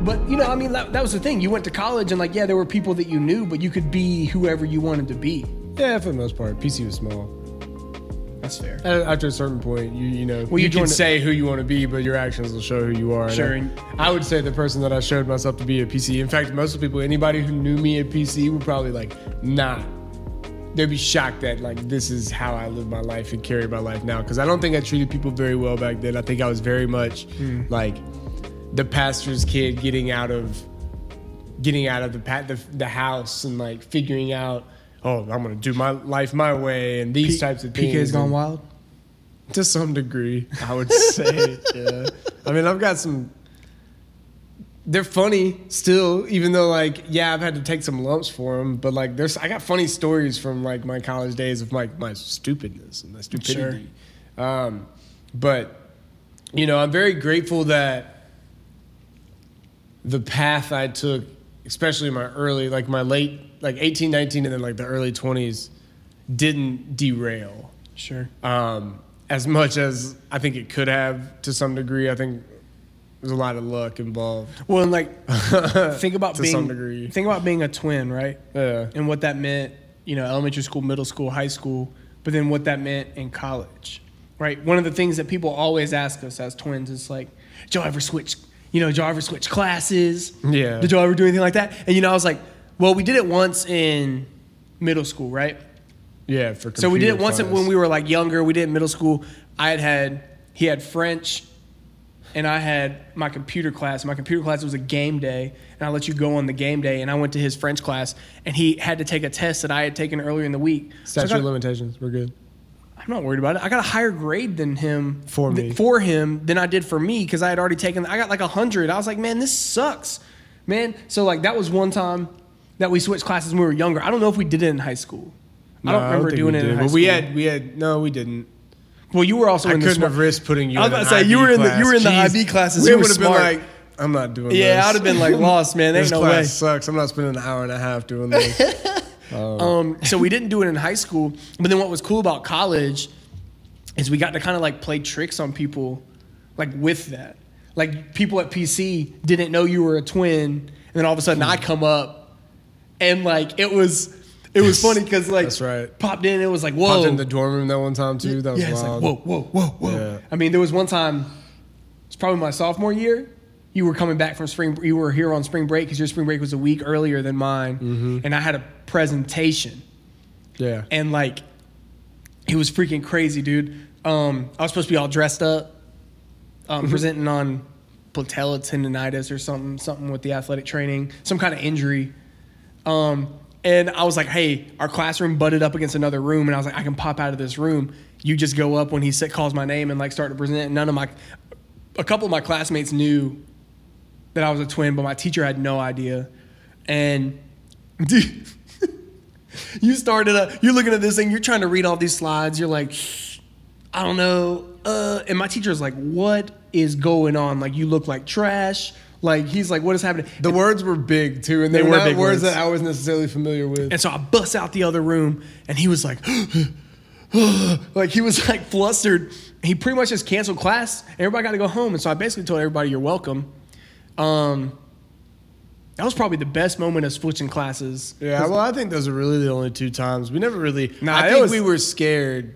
but you know, I mean, that, that was the thing. You went to college, and like, yeah, there were people that you knew, but you could be whoever you wanted to be. Yeah, for the most part, PC was small. That's fair. At- After a certain point, you you know Well, you, you can say who you want to be, but your actions will show who you are. Sure, I, and- I would say the person that I showed myself to be at PC. In fact, most of the people, anybody who knew me at PC, would probably like not. They'd be shocked that like this is how I live my life and carry my life now. Because I don't think I treated people very well back then. I think I was very much hmm. like the pastor's kid getting out of getting out of the, pa- the the house and like figuring out. Oh, I'm gonna do my life my way and these types of things. PK's gone and- wild. to some degree, I would say. yeah. I mean, I've got some. They're funny still, even though like yeah, I've had to take some lumps for them. But like, there's I got funny stories from like my college days of like my stupidness and my stupidity. Um, but you know, I'm very grateful that the path I took, especially my early, like my late, like 18, 19, and then like the early 20s, didn't derail Sure. um, as much as I think it could have to some degree. I think there's a lot of luck involved. Well, and like, think about To being some degree. Think about being a twin, right? Yeah. And what that meant, you know, elementary school, middle school, high school, but then what that meant in college, right? One of the things that people always ask us as twins is like, "Did y'all ever switch? You know, did y'all ever switch classes? Yeah. Did y'all ever do anything like that?" And you know, I was like, "Well, we did it once in middle school, right?" Yeah, for So we did it once class. when we were like younger. We did it in middle school. I had had he had French, and I had my computer class. My computer class was a game day, and I let you go on the game day. And I went to his French class, and he had to take a test that I had taken earlier in the week. So statute got- of limitations. We're good. I'm not worried about it. I got a higher grade than him For th- me. for him than I did for me because I had already taken. I got like a hundred. I was like, man, this sucks, man. So like that was one time that we switched classes when we were younger. I don't know if we did it in high school. I don't No, remember think doing we it in high But school. we had we had no, we didn't. Well, you were also I in couldn't smart- have risked putting you. I was in about to say, you were in the- you were in the Jeez. IB classes. We You would have been like, I'm not doing it. Yeah, this. I'd have been like lost, man. Ain't this no class way. sucks. I'm not spending an hour and a half doing this. Um, so we didn't do it in high school. But then what was cool about college is we got to kind of like play tricks on people, like with that. Like people at PC didn't know you were a twin, and then all of a sudden I come up, and like it was, it was funny because like That's right. popped in, it was like whoa, Popped in the dorm room that one time too. That was yeah, it's like whoa, whoa, whoa, whoa. Yeah. I mean, there was one time, it's probably my sophomore year. You were coming back from spring. You were here on spring break because your spring break was a week earlier than mine, Mm-hmm. and I had a presentation, Yeah. and like, it was freaking crazy, dude. Um, I was supposed to be all dressed up, um, Mm-hmm. presenting on patella tendonitis or something, something with the athletic training, some kind of injury. Um, and I was like, hey, our classroom butted up against another room, and I was like, I can pop out of this room. You just go up when he calls my name and like start to present. And none of my, a couple of my classmates knew that I was a twin, but my teacher had no idea. And dude, you started up, you're looking at this thing, you're trying to read all these slides. You're like, I don't know. Uh, and my teacher's like, what is going on? Like, you look like trash. Like, he's like, what is happening? The words were big too, and they, They were were words words. that I was necessarily familiar with. And so I bust out the other room, and he was like, like he was like flustered. He pretty much just canceled class. Everybody got to go home, and so I basically told everybody, "You're welcome." Um, that was probably the best moment of switching classes. yeah, well, I think those are really the only two times we never really. Nah, I think was- we were scared.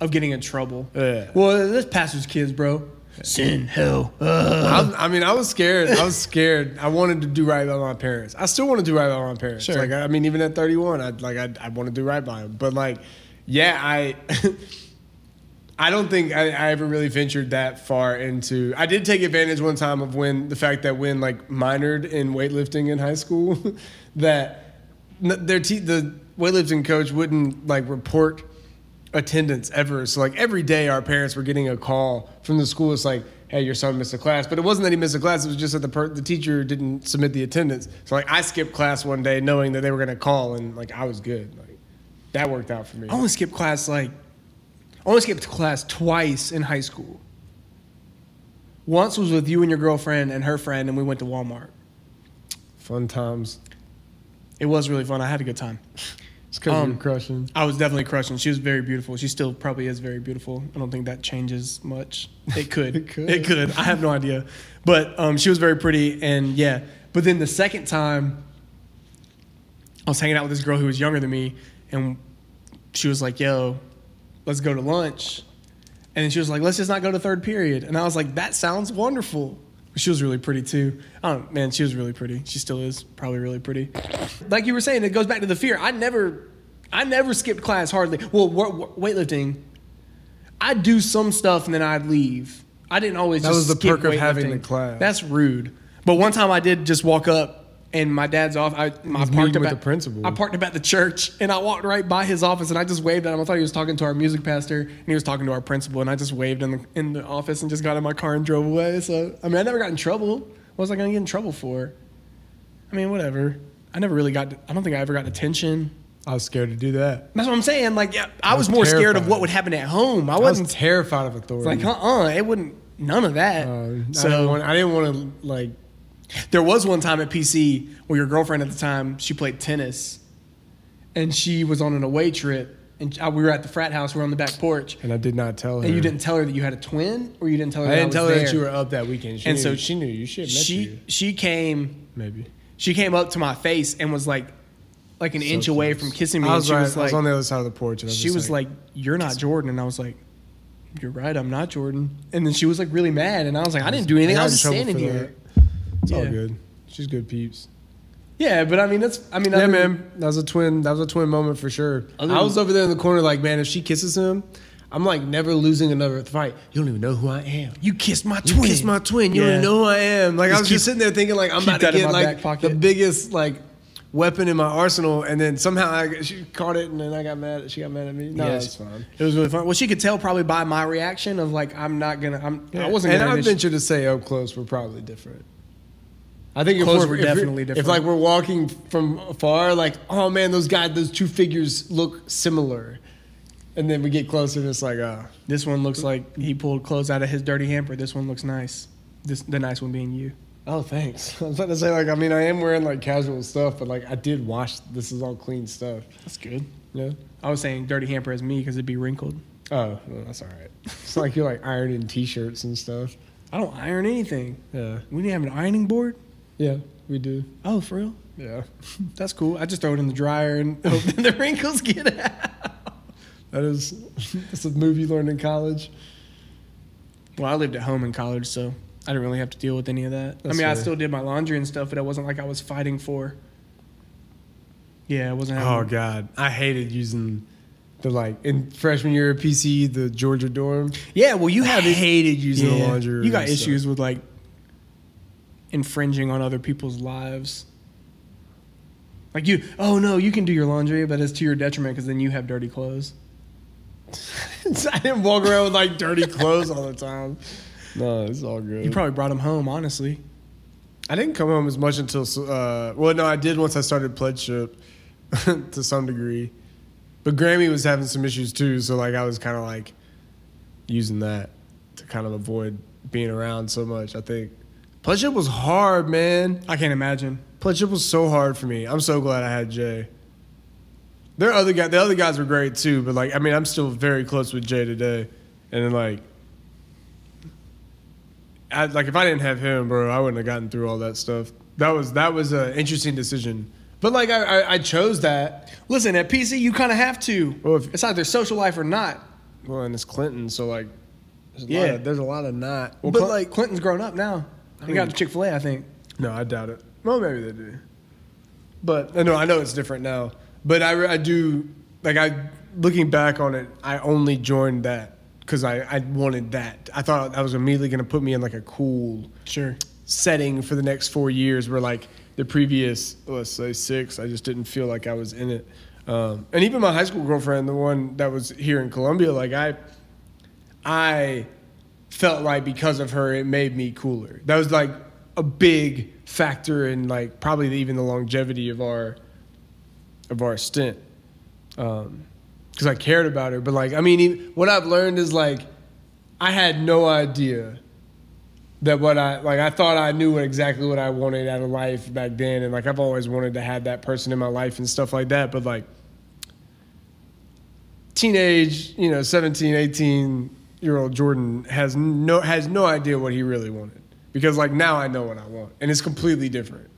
of getting in trouble. Yeah. Well, this pastor's kids, bro. Sin, hell. uh. I, I mean, I was scared. I was scared. I wanted to do right by my parents. I still want to do right by my parents. Sure. Like, I mean, even at 31, I like I, I want to do right by them. But like, yeah, I. I don't think I, I ever really ventured that far into. I did take advantage one time of when the fact that when like minored in weightlifting in high school, that their te- the weightlifting coach wouldn't like report attendance ever. So like every day, our parents were getting a call from the school. It's like, hey, your son missed a class, but it wasn't that he missed a class. It was just that the per- the teacher didn't submit the attendance. So like I skipped class one day knowing that they were gonna call, and like I was good. Like that worked out for me. I only skipped class like, I only skipped class twice in high school. Once was with you and your girlfriend and her friend, and we went to Walmart. Fun times. It was really fun. I had a good time. It's because Um, you're crushing. I was definitely crushing. She was very beautiful. She still probably is very beautiful. I don't think that changes much. It could. It could. It could. I have no idea. But um, she was very pretty, and yeah. But then the second time, I was hanging out with this girl who was younger than me, and she was like, "Yo, let's go to lunch," and then she was like, "Let's just not go to third period," and I was like, "That sounds wonderful." She was really pretty too. I don't, man, she was really pretty. She still is probably really pretty. Like you were saying, it goes back to the fear. I never, I never skipped class hardly. Well, weightlifting, I'd do some stuff and then I'd leave. I didn't always. That was the perk of having the class. That's rude. But one time I did just walk up and my dad's off. I, parked meeting up with at- the principal. I parked at the church and I walked right by his office and I just waved at him. I thought he was talking to our music pastor and he was talking to our principal and I just waved in the in the office and just got in my car and drove away. So I mean, I never got in trouble. What was I going to get in trouble for? I mean, whatever. I never really got. I don't think I ever got detention. I was scared to do that. That's what I'm saying. Like, yeah, I, I was, was more scared of what would happen at home. I I was wasn't terrified of authority. like, uh, uh it wouldn't. None of that. Uh, so. I didn't want to like. There was one time at PC where your girlfriend at the time she played tennis, and she was on an away trip, and I, we were at the frat house. We were on the back porch, And I did not tell her. and you didn't tell her that you had a twin, or you didn't tell her. I that didn't was tell her there. that you were up that weekend. She And knew, so she knew you. She met She you. she came Maybe. she came up to my face and was like like an So inch away from kissing me. I and was, she right, was I was like, on the other side of the porch. And I she was like, "You're not Jordan," and I was like, "You're right, I'm not Jordan." And then she was like really mad, and I was like, "I didn't do anything. I got was just standing here." that. It's all good. She's good peeps. Yeah, but I mean, that's I mean, Yeah, other- man. That was a twin. That was a twin moment for sure. Other I was over there in the corner, like, man, if she kisses him, I'm like never losing another fight. You don't even know who I am. You kissed my twin. You kissed my twin. You Yeah. don't know who I am. Like I was keep- just sitting there thinking, like, I'm about to get like the biggest like weapon in my arsenal, and then somehow I, she caught it, and then I got mad. She got mad at me. No, Yes. it's fine. It was really fun. Well, she could tell probably by my reaction of like, I'm not gonna. I'm. I wasn't. And gonna I venture to say, up close, we're probably different. I think if Close we're, were if definitely If different. like we're walking from afar, like, oh man, those guys, those two figures look similar, and then we get closer, and it's like, ah, This one looks like he pulled clothes out of his dirty hamper. This one looks nice. This the nice one being you. oh, thanks. I was about to say, like, I mean, I am wearing like casual stuff, but like, I did wash. This is all clean stuff. That's good. Yeah. I was saying dirty hamper as me because it'd be wrinkled. Oh, well, that's all right. It's like you're like ironing t-shirts and stuff. I don't iron anything. Yeah. We didn't have an ironing board. Yeah, we do. Oh, for real? Yeah. That's cool. I just throw it in the dryer and hope that the wrinkles get out. That is. That's a move you learned in college. Well, I lived at home in college, so I didn't really have to deal with any of that. That's I mean, I still did my laundry and stuff, but it wasn't like I was fighting for. Yeah, it wasn't. Oh God, I hated using the like in freshman year of PC the Georgia dorm. yeah. Well, you I have hated using the laundry. You got stuff. issues with like infringing on other people's lives. Like you, oh no, you can do your laundry, but it's to your detriment because then you have dirty clothes. I didn't walk around with like dirty clothes all the time. No, it's all good. You probably brought them home, honestly. I didn't come home as much until uh, well, no, I did once I started pledgeship to some degree, but Grammy was having some issues too. So like I was kind of like using that to kind of avoid being around so much. I think pledgeship was hard, man. I can't imagine. Pledgeship was so hard for me. I'm so glad I had Jay. There are other guys. The other guys were great too, but like I mean, I'm still very close with Jay today, and then like. I, like if I didn't have him, bro, I wouldn't have gotten through all that stuff. That was that was an interesting decision, but like I, I, I chose that. Listen, at PC, you kind of have to. Well, if- it's either social life or not. Well, and it's Clinton, so like, there's a Yeah. lot of, there's a lot of not. Well, but Cl- like, Clinton's grown up now. He got mean- to Chick Fil A, I think. No, I doubt it. Well, maybe they do. But uh, no, I know it's different now. But I, I do like I looking back on it. I only joined that because I, I wanted that. I thought that was immediately going to put me in like a cool Sure. setting for the next four years. Where like the previous let's say six, I just didn't feel like I was in it. Um, and even my high school girlfriend, the one that was here in Columbia, like I, I felt like because of her, it made me cooler. That was like a big factor in like probably even the longevity of our of our stint. Um, because I cared about her, but like I mean, even- what I've learned is like I had no idea that what I like. I thought I knew exactly what I wanted out of life back then, and like I've always wanted to have that person in my life and stuff like that. But like teenage, you know, 17, 18 year old Jordan has no has no idea what he really wanted because like now I know what I want and it's completely different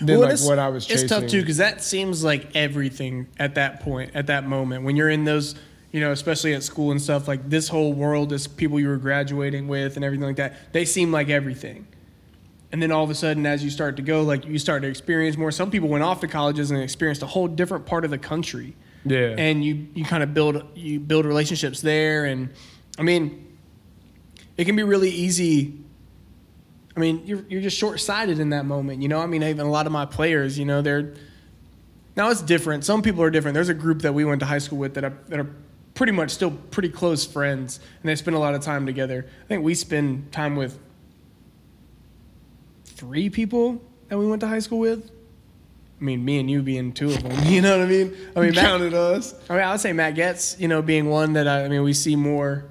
than Well, like what I was chasing. It's tough too because that seems like everything at that point, at that moment, when you're in those, you know, especially at school and stuff. Like this whole world, this people you were graduating with and everything like that, they seem like everything. And then all of a sudden, as you start to go, like you start to experience more. Some people went off to colleges and experienced a whole different part of the country. Yeah. And you you kind of build you build relationships there, and I mean, it can be really easy I mean, you're you're just short sighted in that moment, you know. I mean, even a lot of my players, you know, they're now it's different. Some people are different. There's a group that we went to high school with that are that are pretty much still pretty close friends, and they spend a lot of time together. I think we spend time with three people that we went to high school with. I mean, me and you being two of them. You know what I mean? I mean, Matt, counted us. I mean, I would say Matt Getz, you know, being one that I, I mean, we see more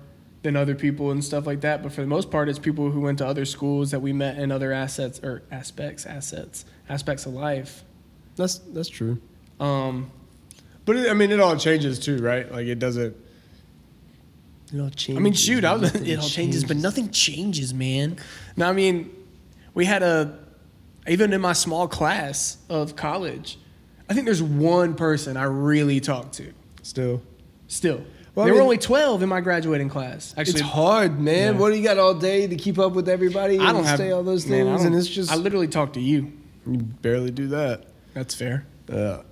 than other people and stuff like that. But for the most part, it's people who went to other schools that we met in other assets or aspects, assets, aspects of life. That's that's true. Um, But it, I mean, it all changes too, right? Like it doesn't. It all changes. I mean, shoot, I was, it all changes, but nothing changes, man. No, I mean, we had a, even in my small class of college, I think there's one person I really talked to Still, still. Well, I there were only 12 in my graduating class. Actually, it's hard, man. Yeah. What do you got all day to keep up with everybody? I don't and have say all those man, things, and it's just I literally talk to you. you barely do that. That's fair. Yeah.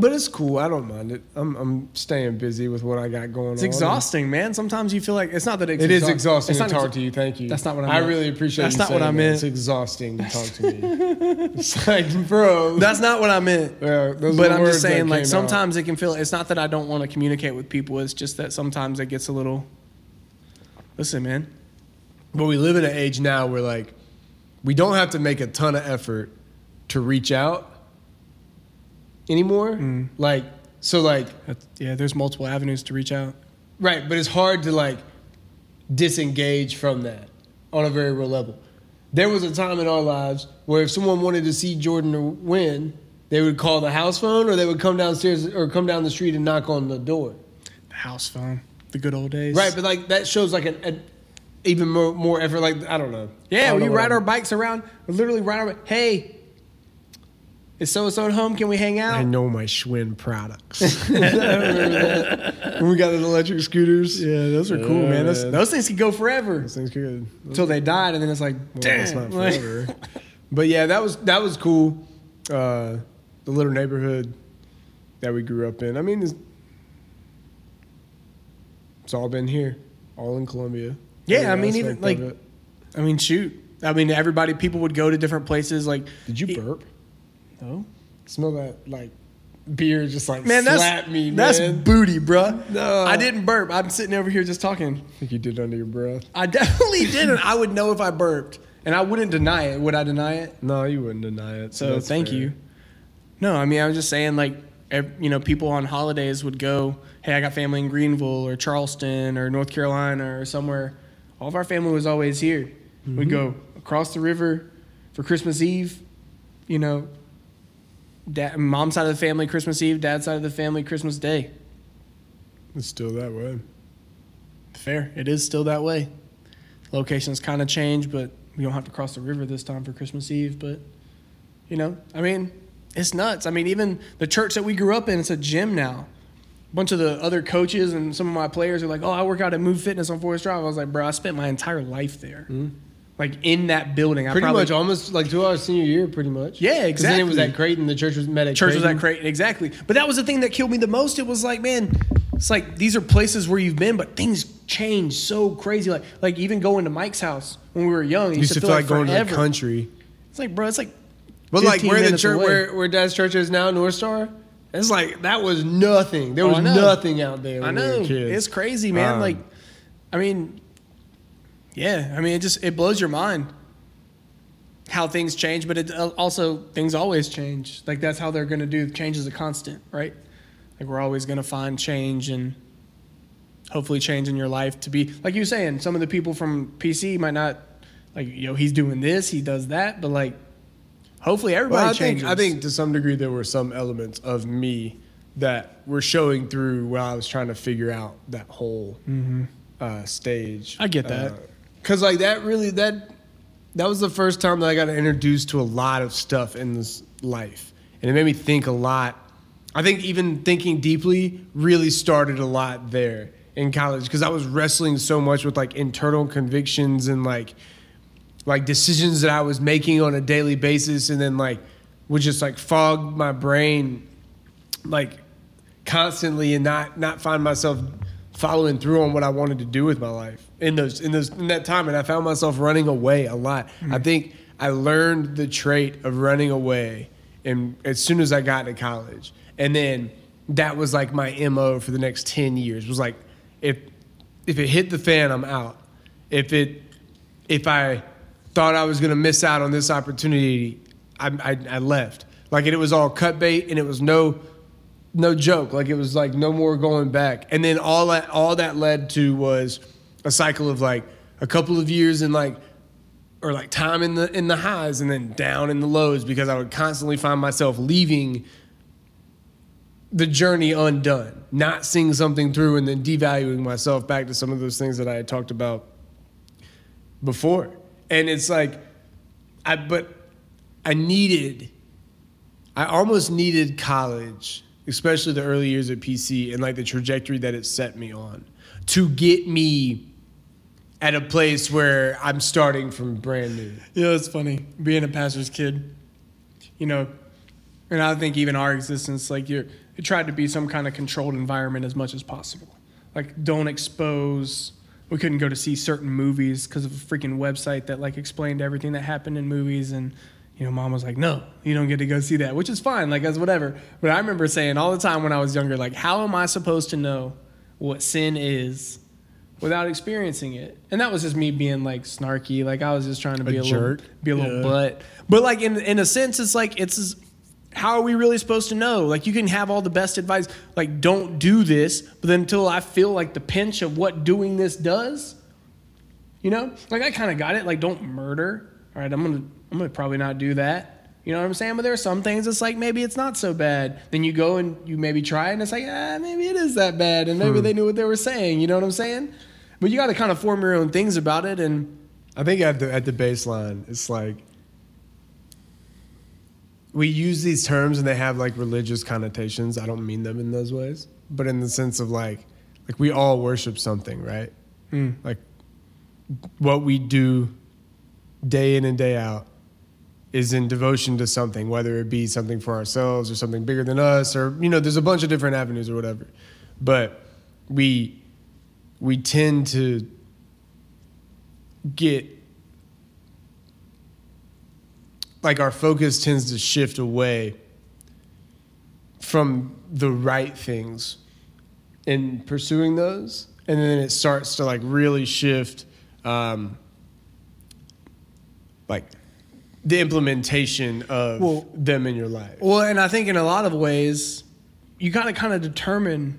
But it's cool. I don't mind it. I'm I'm staying busy with what I got going on. It's exhausting, man. Sometimes you feel like it's not that it's It is exhaust- exhausting it's to not talk exa- to you. Thank you. That's not what I I really appreciate. That's you not what I that. meant. It's exhausting to talk to me. it's like, bro. That's not what I meant. Yeah, but I'm just saying, like sometimes it can feel. It's not that I don't want to communicate with people. It's just that sometimes it gets a little. Listen, man. But we live in an age now where like we don't have to make a ton of effort to reach out anymore. Mm. Like so like That's, yeah, there's multiple avenues to reach out. right, but it's hard to like disengage from that on a very real level. There was a time in our lives where if someone wanted to see Jordan or win, they would call the house phone or they would come downstairs or come down the street and knock on the door. The house phone, the good old days. Right, but like that shows like an, an even more more effort. Like I don't know. Yeah, don't we know ride our bikes around. We literally ride our. Hey, is so and so at home? Can we hang out? I know my Schwinn products. When we got the electric scooters. Yeah, those are cool, Yeah, man. Those, man. those things can go forever Those things good. until they died, and then it's like, Well, damn, that's not like- forever. but yeah, that was that was cool. Uh, the little neighborhood that we grew up in. I mean, it's, it's all been here, all in Columbia. Yeah, Every I mean, even, like- I mean, shoot. I mean, everybody, people would go to different places. Like, did you burp? No, Smell that like beer just like man, that's slapped me. that's booty, bruh. No. I didn't burp. I'm sitting over here just talking. I think you did under your breath. I definitely didn't. I would know if I burped, and I wouldn't deny it. Would I deny it? No, you wouldn't deny it. So that's thank fair. you. No, I mean I was just saying like you know people on holidays would go, hey, I got family in Greenville or Charleston or North Carolina or somewhere. All of our family was always here. We'd mm-hmm. go across the river for Christmas Eve. You know, dad, mom's side of the family Christmas Eve, dad's side of the family Christmas Day. It's still that way. Fair. It is still that way. Locations kind of change, but we don't have to cross the river this time for Christmas Eve. But, you know, I mean, it's nuts. I mean, even the church that we grew up in, it's a gym now. A bunch of the other coaches and some of my players are like, oh, I work out at Move Fitness on Forest Drive. I was like, bro, I spent my entire life there. Mm-hmm. Like in that building. I Pretty probably, much almost like to our senior year, pretty much. Yeah, 'Cause Then it was at Creighton. The church was met at Church was Creighton. at Creighton, exactly. But that was the thing that killed me the most. It was like, man, it's like these are places where you've been, but things change so crazy. Like, like even going to Mike's house when we were young, it used to feel like going forever. to the country. It's like, bro, it's like, But like where the church, away. where, where Dad's church is now, North Star, it's like that was nothing. There Oh, was know. nothing out there. I we know kids. it's crazy, man. Um, like, I mean, yeah, I mean, it just it blows your mind how things change, but it uh, also things always change. Like that's how they're gonna do. Change is a constant, right? Like we're always gonna find change and hopefully change in your life to be like you were saying. Some of the people from PC might not like you know he's doing this, he does that, but like hopefully everybody Well, I changes. think I think to some degree there were some elements of me that were showing through while I was trying to figure out that whole uh, stage. I get that. Because like that really that that was the first time that I got introduced to a lot of stuff in this life, and it made me think a lot. I think even thinking deeply really started a lot there in college because I was wrestling so much with like internal convictions and like like decisions that I was making on a daily basis, and then like would just like fog my brain like constantly and not not find myself following through on what I wanted to do with my life in those in those in that time and I found myself running away a lot. Hmm. I think I learned the trait of running away and as soon as I got to college. And then that was like my MO for the next 10 years. Was like if if it hit the fan, I'm out. If it if I thought I was going to miss out on this opportunity, I, I, I left. Like it was all cut bait, and it was no no joke. Like it was like no more going back. And then all that all that led to was a cycle of like a couple of years in like or like time in the in the highs and then down in the lows because I would constantly find myself leaving the journey undone, not seeing something through and then devaluing myself back to some of those things that I had talked about before. And it's like I but I needed I almost needed college, especially the early years at PC and like the trajectory that it set me on to get me at a place where I'm starting from brand new. Yeah, it's funny being a pastor's kid. You know, and I think even our existence, like you're, you tried to be some kind of controlled environment as much as possible. Like, don't expose. We couldn't go to see certain movies because of a freaking website that like explained everything that happened in movies, and you know, mom was like, "No, you don't get to go see that," which is fine, like as whatever. But I remember saying all the time when I was younger, like, "How am I supposed to know what sin is?" Without experiencing it, and that was just me being like snarky, like I was just trying to be a, jerk. little, be a little butt. But like in in a sense, it's like it's how are we really supposed to know? Like you can have all the best advice, like don't do this, but then until I feel like the pinch of what doing this does, you know, like I kind of got it. Like don't murder. All right, I'm gonna I'm gonna probably not do that. You know what I'm saying? But there are some things it's like maybe it's not so bad. Then you go and you maybe try, and it's like ah maybe it is that bad, and maybe they knew what they were saying. You know what I'm saying? But you got to kind of form your own things about it, and I think at the at the baseline, it's like we use these terms and they have like religious connotations. I don't mean them in those ways, but in the sense of like like we all worship something, right? Like what we do day in and day out is in devotion to something, whether it be something for ourselves or something bigger than us, or you know, there's a bunch of different avenues or whatever. But we we tend to get like our focus tends to shift away from the right things in pursuing those and then it starts to like really shift um, like the implementation of Well- them in your life Well, and I think in a lot of ways, you got to kind of determine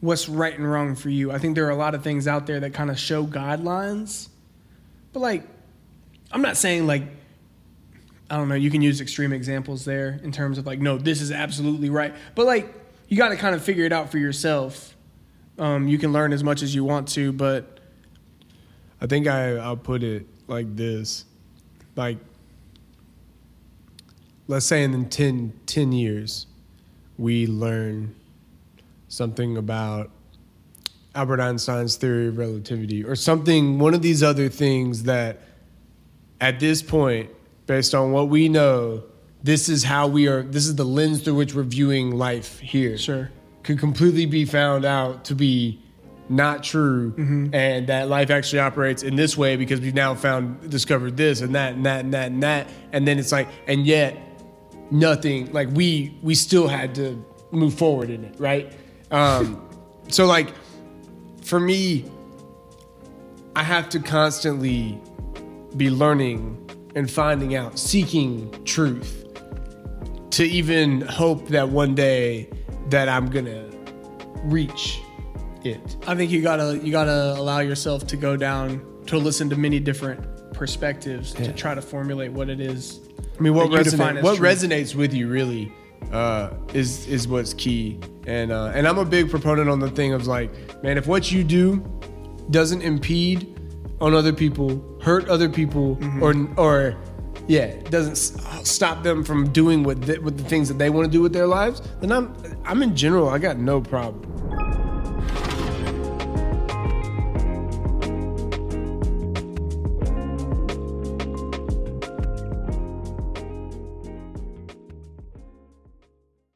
what's right and wrong for you. I think there are a lot of things out there that kind of show guidelines, but like, I'm not saying like, I don't know, you can use extreme examples there in terms of like, no, this is absolutely right, but like, you got to kind of figure it out for yourself. Um, you can learn as much as you want to, but I think I, I'll put it like this. Like, let's say in 10, 10 years, we learn something about Albert Einstein's theory of relativity or something, one of these other things that at this point, based on what we know, this is how we are, this is the lens through which we're viewing life here sure. could completely be found out to be not true and that life actually operates in this way because we've now found discovered this and that and that and that and that. And then it's like and yet nothing like we we still had to move forward in it right? Um so like for me i have to constantly be learning and finding out seeking truth to even hope that one day that i'm gonna reach it I think you gotta you gotta allow yourself to go down to listen to many different perspectives to try to formulate what it is. I mean, what what truth. resonates with you really uh, is is what's key. And uh, and I'm a big proponent on the thing of like, man, if what you do doesn't impede on other people, hurt other people, or or yeah, doesn't stop them from doing what the, what the things that they want to do with their lives, then I'm I'm in general I got no problem.